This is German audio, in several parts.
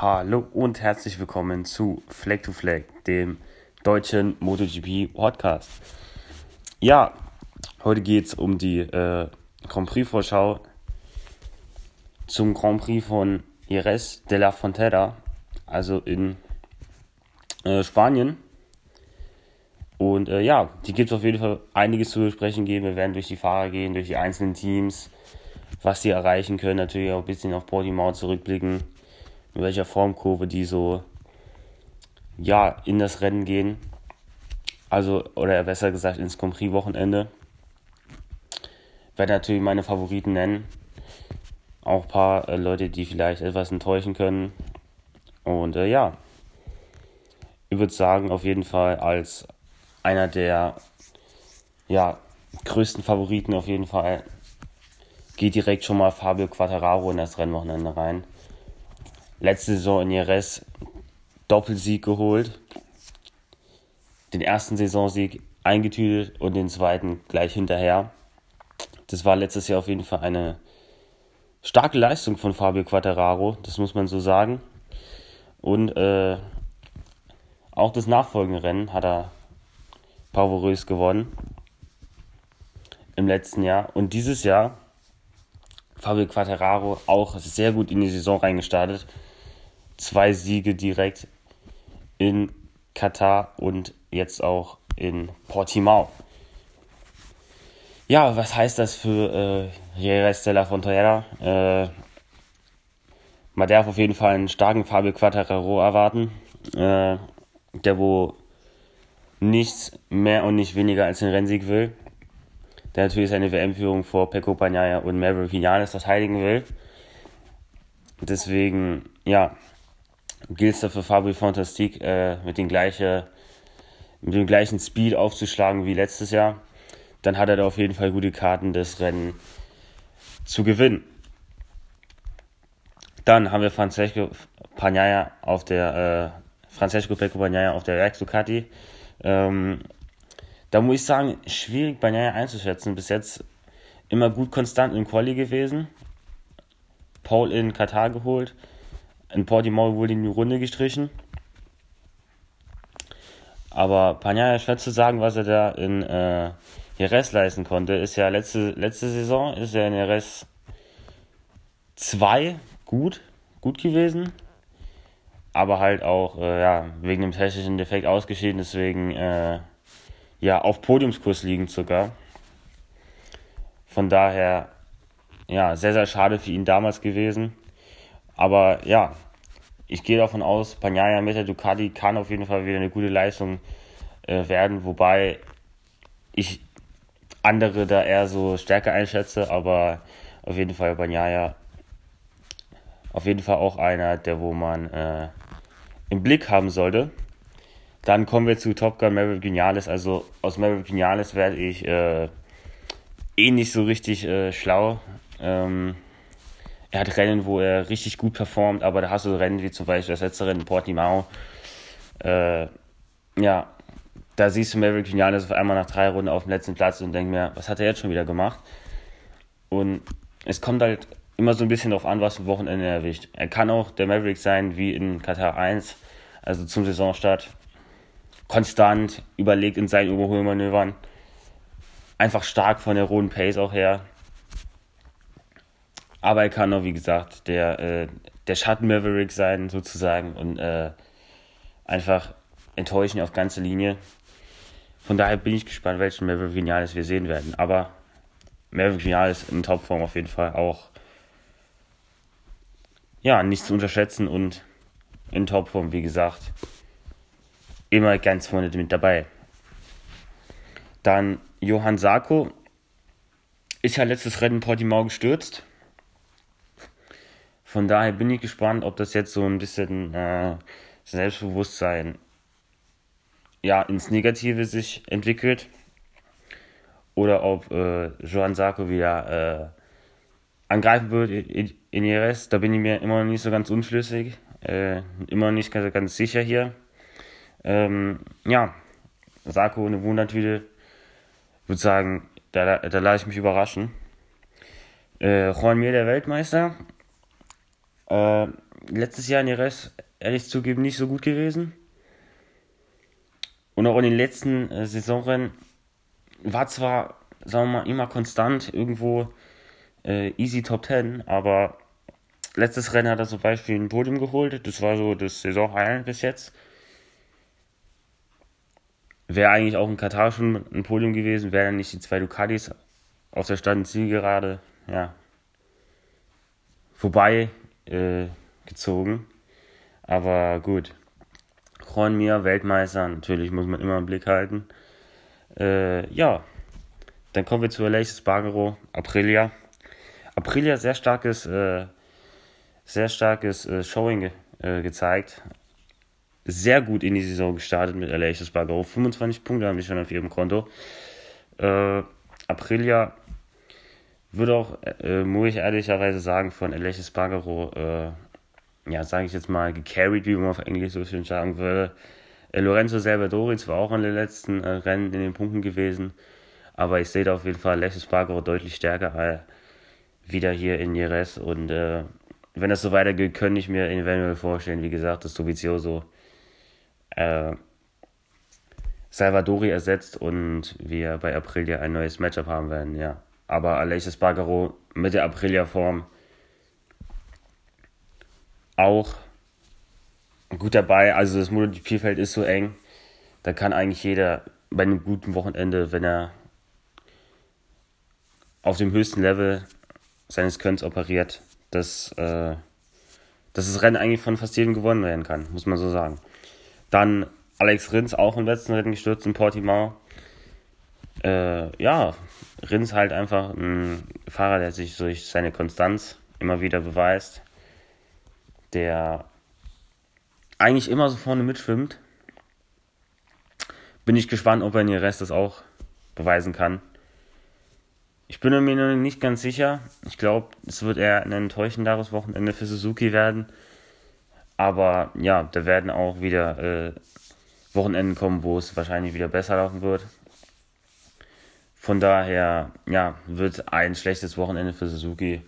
Hallo und herzlich willkommen zu Flag to Flag, dem deutschen MotoGP Podcast. Ja, heute geht es um die äh, Grand Prix Vorschau zum Grand Prix von Jerez de la Frontera, also in äh, Spanien. Und äh, ja, die gibt es auf jeden Fall einiges zu besprechen geben. Wir werden durch die Fahrer gehen, durch die einzelnen Teams, was sie erreichen können. Natürlich auch ein bisschen auf Portimao zurückblicken, in welcher Formkurve die so ja, in das Rennen gehen. Also, oder besser gesagt, ins Grand Prix-Wochenende. Werde natürlich meine Favoriten nennen. Auch ein paar äh, Leute, die vielleicht etwas enttäuschen können. Und äh, ja, ich würde sagen, auf jeden Fall als einer der ja, größten Favoriten auf jeden Fall geht direkt schon mal Fabio Quattararo in das Rennwochenende rein. Letzte Saison in Jerez Doppelsieg geholt, den ersten Saisonsieg eingetütet und den zweiten gleich hinterher. Das war letztes Jahr auf jeden Fall eine starke Leistung von Fabio Quattararo, das muss man so sagen. Und äh, auch das nachfolgende Rennen hat er bravourös gewonnen im letzten Jahr. Und dieses Jahr Fabio Quattararo auch sehr gut in die Saison reingestartet. Zwei Siege direkt in Katar und jetzt auch in Portimao. Ja, was heißt das für äh, Jerez de la Frontera? Äh, man darf auf jeden Fall einen starken Fabio Quattararo erwarten, äh, der wo nichts mehr und nicht weniger als den Rennsieg will. Der natürlich seine WM-Führung vor Pecco Bagnaia und Maverick Vinales verteidigen will. Deswegen, ja, gilt es dafür Fabio Fantastique äh, mit, den gleiche, mit dem gleichen Speed aufzuschlagen wie letztes Jahr. Dann hat er da auf jeden Fall gute Karten, das Rennen zu gewinnen. Dann haben wir Francesco Bagnaia auf der äh, Francesco Pecco Bagnaia auf der Rex Ducati ähm, da muss ich sagen, schwierig bei Naya einzuschätzen. Bis jetzt immer gut konstant im Quali gewesen. Paul in Katar geholt. In Portimao wurde in die Runde gestrichen. Aber Pagnaia, schwer zu sagen, was er da in äh, Jerez leisten konnte. Ist ja letzte, letzte Saison, ist er in Jerez 2 gut, gut gewesen aber halt auch äh, ja, wegen dem technischen Defekt ausgeschieden, deswegen äh, ja auf Podiumskurs liegen sogar. Von daher ja sehr sehr schade für ihn damals gewesen, aber ja ich gehe davon aus, Pagnaia mit der Ducati kann auf jeden Fall wieder eine gute Leistung äh, werden, wobei ich andere da eher so stärker einschätze, aber auf jeden Fall Pagnaia auf jeden Fall auch einer, der wo man äh, im Blick haben sollte. Dann kommen wir zu Top Gun Maverick Genialis. Also aus Maverick Genialis werde ich äh, eh nicht so richtig äh, schlau. Ähm, er hat Rennen, wo er richtig gut performt, aber da hast du Rennen wie zum Beispiel das letzte Rennen in Portimao. Äh, ja, da siehst du Maverick Genialis auf einmal nach drei Runden auf dem letzten Platz und denkst mir, was hat er jetzt schon wieder gemacht? Und es kommt halt immer so ein bisschen darauf an, was für Wochenende er erwischt. Er kann auch der Maverick sein wie in Katar 1, also zum Saisonstart. Konstant, überlegt in seinen Überholmanövern. Einfach stark von der rohen Pace auch her. Aber er kann auch, wie gesagt, der, äh, der Schatten-Maverick sein, sozusagen, und äh, einfach enttäuschen auf ganze Linie. Von daher bin ich gespannt, welchen Maverick Vinales wir sehen werden. Aber Maverick Vinales in Topform auf jeden Fall auch ja, nicht zu unterschätzen und in Topform, wie gesagt, immer ganz vorne mit dabei. Dann Johann Sarko ist ja letztes Rennen Portimao gestürzt. Von daher bin ich gespannt, ob das jetzt so ein bisschen äh, Selbstbewusstsein ja, ins Negative sich entwickelt. Oder ob äh, Johann Sarko wieder äh, angreifen wird in Jerez, da bin ich mir immer noch nicht so ganz unschlüssig, äh, immer noch nicht ganz, ganz sicher hier. Ähm, ja, Sarko eine Wundertüte, würde sagen, da, da lasse ich mich überraschen. Äh, Juan Mir, der Weltmeister, äh, letztes Jahr in Jerez, ehrlich zugeben, nicht so gut gewesen. Und auch in den letzten äh, Saisonrennen war zwar, sagen wir mal, immer konstant irgendwo äh, easy Top 10, aber letztes Rennen hat er zum Beispiel ein Podium geholt. Das war so das Saisonhighlight bis jetzt. Wäre eigentlich auch in Katar schon ein Podium gewesen, wären nicht die zwei Ducatis auf der Standzielgerade, ja, vorbei äh, gezogen. Aber gut. Juan Mir, Weltmeister, natürlich muss man immer im Blick halten. Äh, ja, dann kommen wir zu Aleix Spargaro, Aprilia. Aprilia sehr starkes, äh, sehr starkes äh, Showing äh, gezeigt. Sehr gut in die Saison gestartet mit Aleix Spargaro. 25 Punkte haben die schon auf ihrem Konto. Aprilia würde auch, äh, muss ich ehrlicherweise sagen, von Aleix Spargaro äh, ja, sage ich jetzt mal, gecarried, wie man auf Englisch so schön sagen würde. Äh, Lorenzo Salvadori war auch in den letzten äh, Rennen in den Punkten gewesen, aber ich sehe da auf jeden Fall Alexis Spargaro deutlich stärker äh, wieder hier in Jerez und äh, wenn das so weitergeht, könnte ich mir eventuell vorstellen, wie gesagt, dass Dovizioso äh, Salvadori ersetzt und wir bei Aprilia ein neues Matchup haben werden, ja. Aber Alexis Spargaro mit der Aprilia-Form auch gut dabei. Also das MotoGP-Feld ist so eng. Da kann eigentlich jeder bei einem guten Wochenende, wenn er auf dem höchsten Level seines Könns operiert, dass, äh, dass das Rennen eigentlich von fast jedem gewonnen werden kann, muss man so sagen. Dann Alex Rins auch im letzten Rennen gestürzt in Portimao. Äh, ja, Rins halt einfach ein Fahrer, der sich durch seine Konstanz immer wieder beweist der eigentlich immer so vorne mitschwimmt. Bin ich gespannt, ob er in den Rest das auch beweisen kann. Ich bin mir noch nicht ganz sicher. Ich glaube, es wird eher ein enttäuschenderes Wochenende für Suzuki werden. Aber ja, da werden auch wieder äh, Wochenenden kommen, wo es wahrscheinlich wieder besser laufen wird. Von daher, ja, wird ein schlechtes Wochenende für Suzuki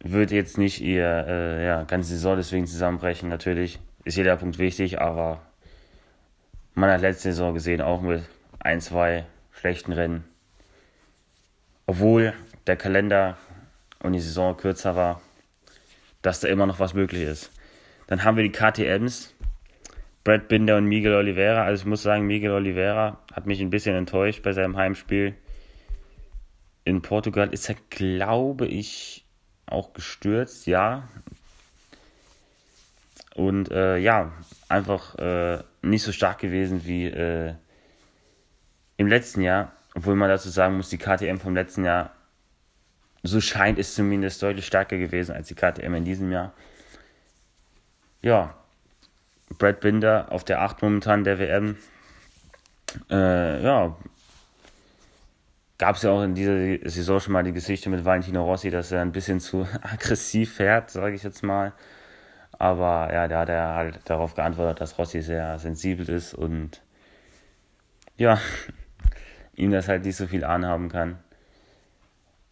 wird jetzt nicht ihr äh, ja, ganze Saison deswegen zusammenbrechen. Natürlich ist jeder Punkt wichtig, aber man hat letzte Saison gesehen, auch mit ein, zwei schlechten Rennen. Obwohl der Kalender und die Saison kürzer war, dass da immer noch was möglich ist. Dann haben wir die KTMs, Brad Binder und Miguel Oliveira. Also ich muss sagen, Miguel Oliveira hat mich ein bisschen enttäuscht bei seinem Heimspiel. In Portugal ist er, glaube ich, auch gestürzt, ja. Und äh, ja, einfach äh, nicht so stark gewesen wie äh, im letzten Jahr. Obwohl man dazu sagen muss, die KTM vom letzten Jahr, so scheint es zumindest deutlich stärker gewesen als die KTM in diesem Jahr. Ja, Brad Binder auf der 8 momentan der WM. Äh, ja, gab es ja auch in dieser Saison schon mal die Geschichte mit Valentino Rossi, dass er ein bisschen zu aggressiv fährt, sage ich jetzt mal. Aber ja, da hat er halt darauf geantwortet, dass Rossi sehr sensibel ist und ja, ihm das halt nicht so viel anhaben kann.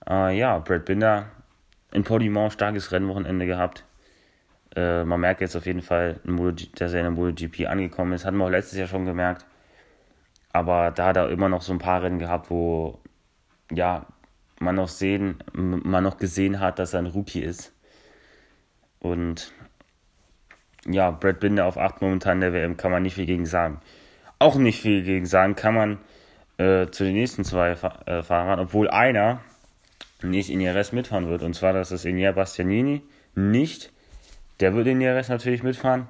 Äh, ja, Brad Binder in Podimont starkes Rennwochenende gehabt. Äh, man merkt jetzt auf jeden Fall, dass er in der MotoGP angekommen ist. Hatten wir auch letztes Jahr schon gemerkt. Aber da hat er immer noch so ein paar Rennen gehabt, wo ja, man noch sehen, man noch gesehen hat, dass er ein Rookie ist. Und ja, Brad Binder auf 8 momentan der WM kann man nicht viel gegen sagen. Auch nicht viel gegen sagen kann man äh, zu den nächsten zwei äh, Fahrern, obwohl einer nicht in IRS mitfahren wird. Und zwar, das ist Inia Bastianini nicht. Der wird in IRS natürlich mitfahren.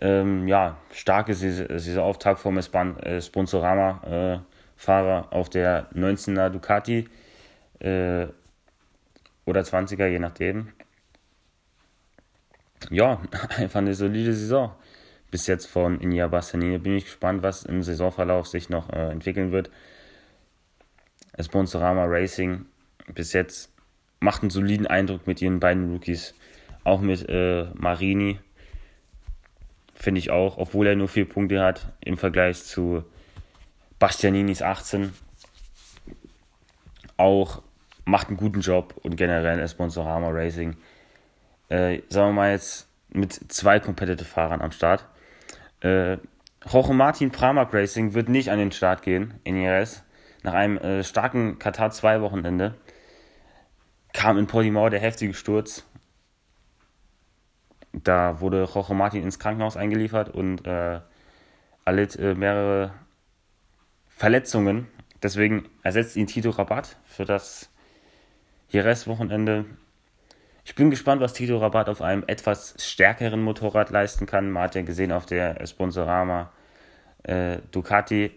Ähm, ja, starke Saisonauftakt vom äh, Sponsorama. Äh, auf der 19er Ducati äh, oder 20er, je nachdem. Ja, einfach eine solide Saison bis jetzt von Inia Bastianini. Bin ich gespannt, was im Saisonverlauf sich noch äh, entwickeln wird. Sponsorama Racing bis jetzt macht einen soliden Eindruck mit ihren beiden Rookies. Auch mit äh, Marini. Finde ich auch, obwohl er nur vier Punkte hat im Vergleich zu Bastianini ist 18. Auch macht einen guten Job und generell Sponsorama Racing äh, sagen wir mal jetzt mit zwei Competitive-Fahrern am Start. Äh, Jorge Martin Pramac Racing wird nicht an den Start gehen in IRS. Nach einem äh, starken Katar 2 Wochenende kam in Portimao der heftige Sturz. Da wurde Jorge Martin ins Krankenhaus eingeliefert und äh, erlitt äh, mehrere Verletzungen. Deswegen ersetzt ihn Tito Rabat für das Jerez-Wochenende. Ich bin gespannt, was Tito Rabat auf einem etwas stärkeren Motorrad leisten kann. Man hat ja gesehen auf der Sponsorama äh, Ducati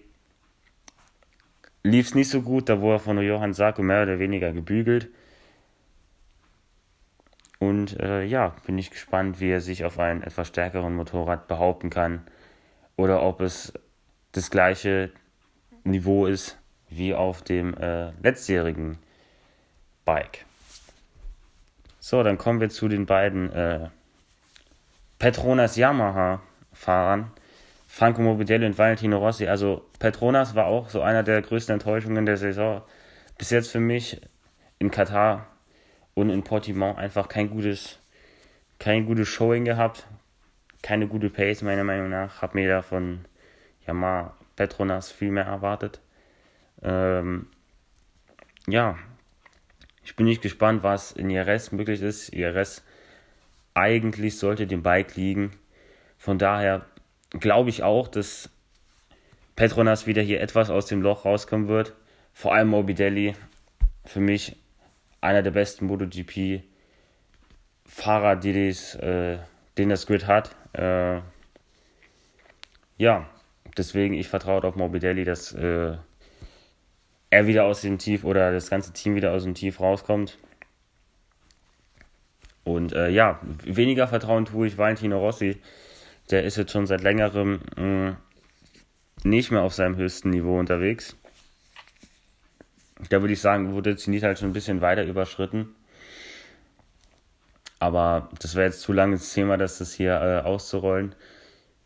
lief es nicht so gut, da wurde er von Johann Sarko mehr oder weniger gebügelt. Und äh, ja, bin ich gespannt, wie er sich auf einem etwas stärkeren Motorrad behaupten kann. Oder ob es das gleiche Niveau ist wie auf dem äh, letztjährigen Bike. So, dann kommen wir zu den beiden äh, Petronas Yamaha-Fahrern, Franco Morbidelli und Valentino Rossi. Also Petronas war auch so einer der größten Enttäuschungen der Saison. Bis jetzt für mich in Katar und in Portimao einfach kein gutes, kein gutes Showing gehabt. Keine gute Pace, meiner Meinung nach. Hab mir da von Yamaha Petronas viel mehr erwartet. Ähm, ja, ich bin nicht gespannt, was in IRS möglich ist. IRS eigentlich sollte dem Bike liegen. Von daher glaube ich auch, dass Petronas wieder hier etwas aus dem Loch rauskommen wird. Vor allem Morbidelli, für mich einer der besten MotoGP-Fahrer, die dies, äh, den das Grid hat. Äh, ja, deswegen ich vertraue auf Morbidelli, dass äh, er wieder aus dem Tief oder das ganze Team wieder aus dem Tief rauskommt. Und äh, ja, weniger Vertrauen tue ich Valentino Rossi. Der ist jetzt schon seit längerem mh, mm, nicht mehr auf seinem höchsten Niveau unterwegs. Da würde ich sagen, wurde Zenit halt schon ein bisschen weiter überschritten. Aber das wäre jetzt zu langes Thema, das das hier äh, auszurollen.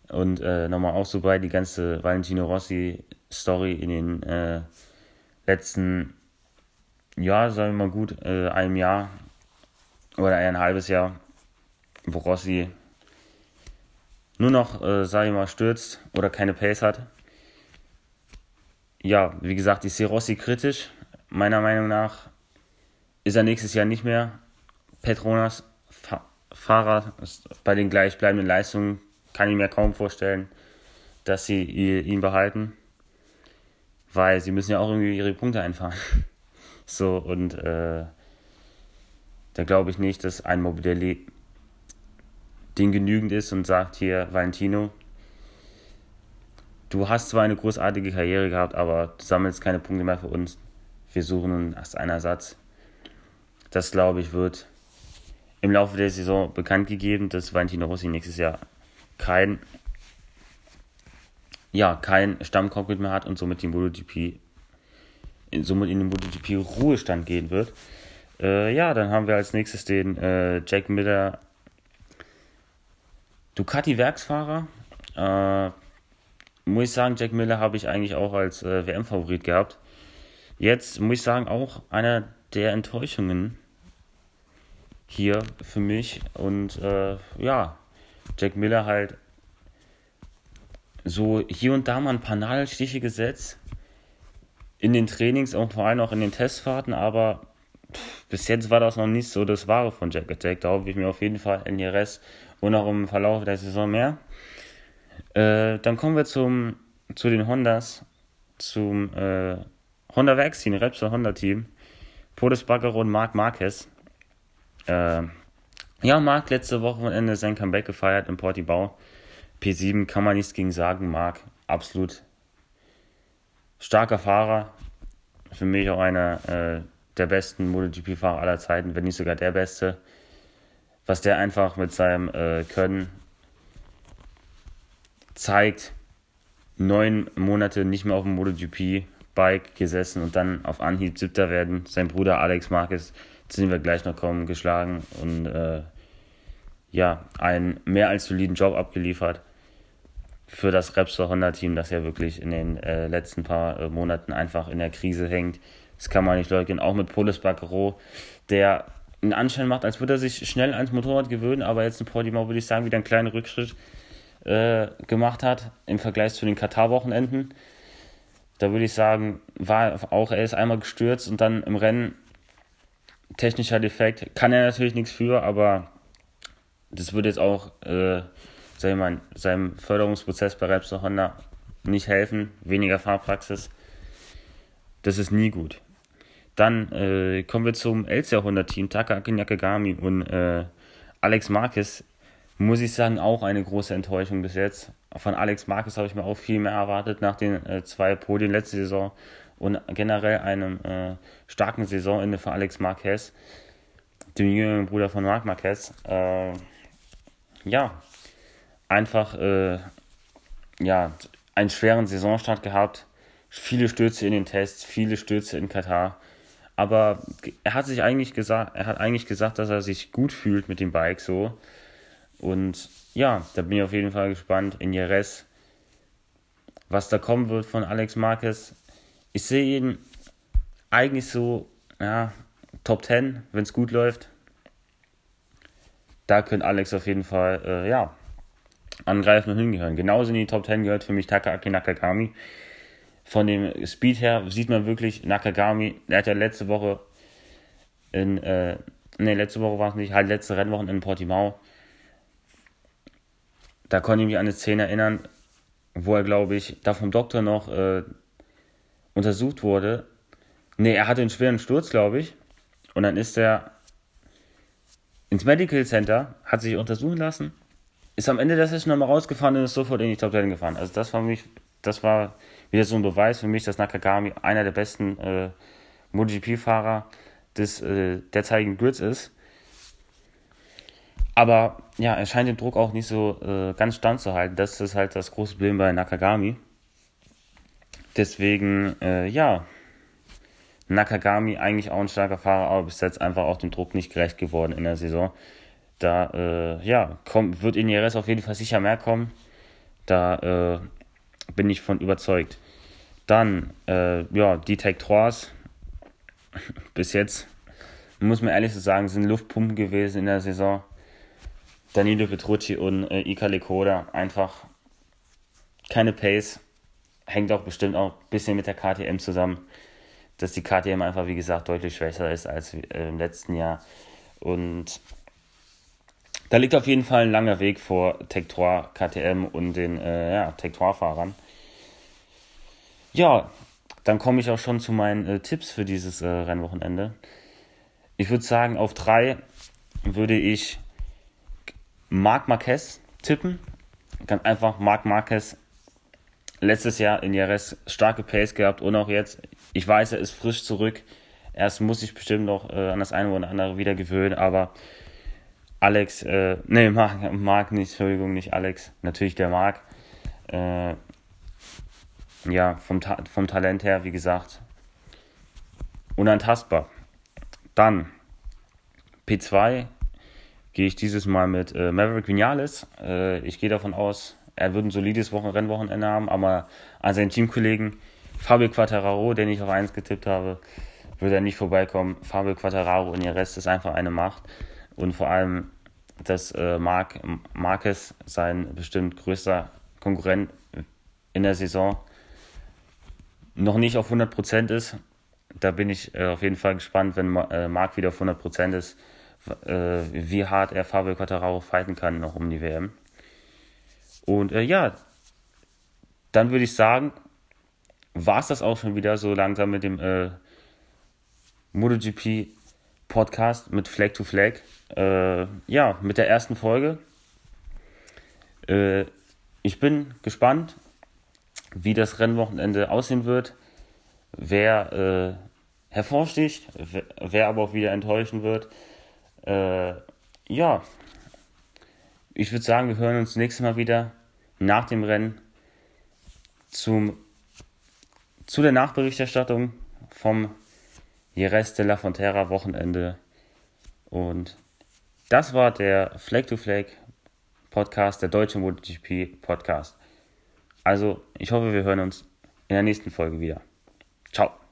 Und äh, nochmal auszubauen, die ganze Valentino Rossi-Story in den äh, letzten, ja, sagen wir mal gut, äh, einem Jahr oder ein halbes Jahr, wo Rossi nur noch, äh, sage ich mal, stürzt oder keine Pace hat. Ja, wie gesagt, ich sehe Rossi kritisch. Meiner Meinung nach ist er nächstes Jahr nicht mehr Petronas Fahrer. Bei den gleichbleibenden Leistungen kann ich mir kaum vorstellen, dass sie ihn behalten weil sie müssen ja auch irgendwie ihre Punkte einfahren. So, und äh, da glaube ich nicht, dass ein Morbidelli den genügend ist und sagt hier, Valentino, du hast zwar eine großartige Karriere gehabt, aber du sammelst keine Punkte mehr für uns. Wir suchen erst einen Ersatz. Das, glaube ich, wird im Laufe der Saison bekannt gegeben, dass Valentino Rossi nächstes Jahr kein ja, kein Stammcockpit mehr hat und somit die MotoGP somit in den MotoGP Ruhestand gehen wird. Äh, ja, dann haben wir als nächstes den äh, Jack Miller Ducati Werksfahrer. Äh, muss ich sagen, Jack Miller habe ich eigentlich auch als äh, WM-Favorit gehabt. Jetzt muss ich sagen, auch einer der Enttäuschungen hier für mich. Und äh, ja, Jack Miller halt so hier und da mal ein paar Nadelstiche gesetzt. In den Trainings und vor allem auch in den Testfahrten, aber pff, bis jetzt war das noch nicht so das Wahre von Jack Attack. Da hoffe ich mir auf jeden Fall in die Rest und auch im Verlauf der Saison mehr. Äh, dann kommen wir zum, zu den Hondas, zum äh, Honda Vaccine, Repsol Honda Team. Podes Baggero und Marc Marquez. Äh, ja, Marc letzte Woche Ende sein Comeback gefeiert in Portimao. P7 kann man nichts gegen sagen, Marc. Absolut starker Fahrer. Für mich auch einer äh, der besten MotoGP-Fahrer aller Zeiten, wenn nicht sogar der beste. Was der einfach mit seinem äh, Können zeigt. Neun Monate nicht mehr auf dem MotoGP-Bike gesessen und dann auf Anhieb siebter werden. Sein Bruder Alex Marquez, zu dem wir gleich noch kommen, geschlagen und äh, ja, einen mehr als soliden Job abgeliefert für das Repsol Honda Team, das ja wirklich in den äh, letzten paar äh, Monaten einfach in der Krise hängt. Das kann man nicht leugnen. Auch mit Polis Bacaro, der einen Anschein macht, als würde er sich schnell ans Motorrad gewöhnen, aber jetzt in Portimao würde ich sagen, wieder einen kleinen Rückschritt äh, gemacht hat im Vergleich zu den Katar-Wochenenden. Da würde ich sagen, war auch, er ist einmal gestürzt und dann im Rennen technischer Defekt. Kann er natürlich nichts für, aber das würde jetzt auch äh, sag mal, seinem Förderungsprozess bei Repsol Honda nicht helfen. Weniger Fahrpraxis. Das ist nie gut. Dann äh, kommen wir zum Elster-Honda-Team, Taka Nakagami und äh, Alex Marquez. Muss ich sagen, auch eine große Enttäuschung bis jetzt. Von Alex Marquez habe ich mir auch viel mehr erwartet nach den äh, zwei Podien letzte Saison und generell einem äh, starken Saisonende für Alex Marquez, dem jüngeren Bruder von Marc Marquez. Äh, ja, einfach äh, ja, einen schweren Saisonstart gehabt, viele Stürze in den Tests, viele Stürze in Katar. Aber er hat sich eigentlich gesagt, er hat eigentlich gesagt, dass er sich gut fühlt mit dem Bike so. Und ja, da bin ich auf jeden Fall gespannt in Jerez, was da kommen wird von Alex Marquez. Ich sehe ihn eigentlich so, ja, Top 10, wenn es gut läuft. Da könnte Alex auf jeden Fall, äh, ja, angreifen und hingehören. Genauso in die Top 10 gehört für mich Takaaki Nakagami von dem Speed her sieht man wirklich Nakagami, der hat ja letzte Woche in, äh, ne, letzte Woche war es nicht, halt letzte Rennwochen in Portimao. Da konnte ich mich an eine Szene erinnern, wo er, glaube ich, da vom Doktor noch äh, untersucht wurde. Ne, er hatte einen schweren Sturz, glaube ich. Und dann ist er ins Medical Center, hat sich untersuchen lassen, ist am Ende der Session nochmal rausgefahren und ist sofort in die Top 10 gefahren. Also das war mich, das war wieder so ein Beweis für mich, dass Nakagami einer der besten äh, MotoGP-Fahrer des äh, derzeitigen Grids ist. Aber ja, er scheint den Druck auch nicht so äh, ganz standzuhalten. Das ist halt das große Problem bei Nakagami. Deswegen, äh, ja, Nakagami eigentlich auch ein starker Fahrer, aber bis jetzt einfach auch dem Druck nicht gerecht geworden in der Saison. Da, äh, ja, kommt, wird in Jerez auf jeden Fall sicher mehr kommen. Da äh, bin ich von überzeugt. Dann, äh, ja, die Tech 3 bis jetzt, muss man ehrlich so sagen, sind Luftpumpen gewesen in der Saison. Danilo Petrucci und äh, Ika Lekoda einfach keine Pace. Hängt auch bestimmt auch ein bisschen mit der KTM zusammen, dass die KTM einfach, wie gesagt, deutlich schwächer ist als äh, im letzten Jahr. Und da liegt auf jeden Fall ein langer Weg vor 3, KTM und den äh, ja, Tech 3-Fahrern. Ja, dann komme ich auch schon zu meinen äh, Tipps für dieses äh, Rennwochenende. Ich würde sagen, auf drei würde ich Marc Marquez tippen. Ganz einfach Marc Marquez letztes Jahr in Jerez starke Pace gehabt und auch jetzt. Ich weiß, er ist frisch zurück. Erst muss ich bestimmt noch äh, an das eine oder andere wieder gewöhnen, aber Alex, äh, nee, Marc, Marc nicht, Entschuldigung, nicht Alex, natürlich der Marc. Äh, ja, vom, Ta vom Talent her, wie gesagt, unantastbar. Dann P2 gehe ich dieses Mal mit äh, Maverick Vinales. Äh, ich gehe davon aus, er wird ein solides Wochen Rennwochenende haben, aber an seinen Teamkollegen Fabio Quattararo, den ich auf 1 getippt habe, wird er nicht vorbeikommen. Fabio Quattararo und ihr Rest ist einfach eine Macht. Und vor allem, dass äh, Marc Marquez sein bestimmt größter Konkurrent in der Saison noch nicht auf 100% ist. Da bin ich äh, auf jeden Fall gespannt, wenn äh, Marc wieder auf 100% ist, äh, wie hart er Fabio Quattararo fighten kann noch um die WM. Und äh, ja, dann würde ich sagen, war es das auch schon wieder so langsam mit dem äh, MotoGP Podcast mit Flag to Flag. Äh, ja, mit der ersten Folge. Äh, ich bin gespannt, wie das Rennwochenende aussehen wird, wer äh, hervorsticht, wer, wer, aber auch wieder enttäuschen wird. Äh, ja, ich würde sagen, wir hören uns nächstes Mal wieder nach dem Rennen zum, zu der Nachberichterstattung vom Jerez de la Fontera Wochenende. Und das war der Flag to Flag Podcast, der deutsche MotoGP Podcast. Also, ich hoffe, wir hören uns in der nächsten Folge wieder. Ciao.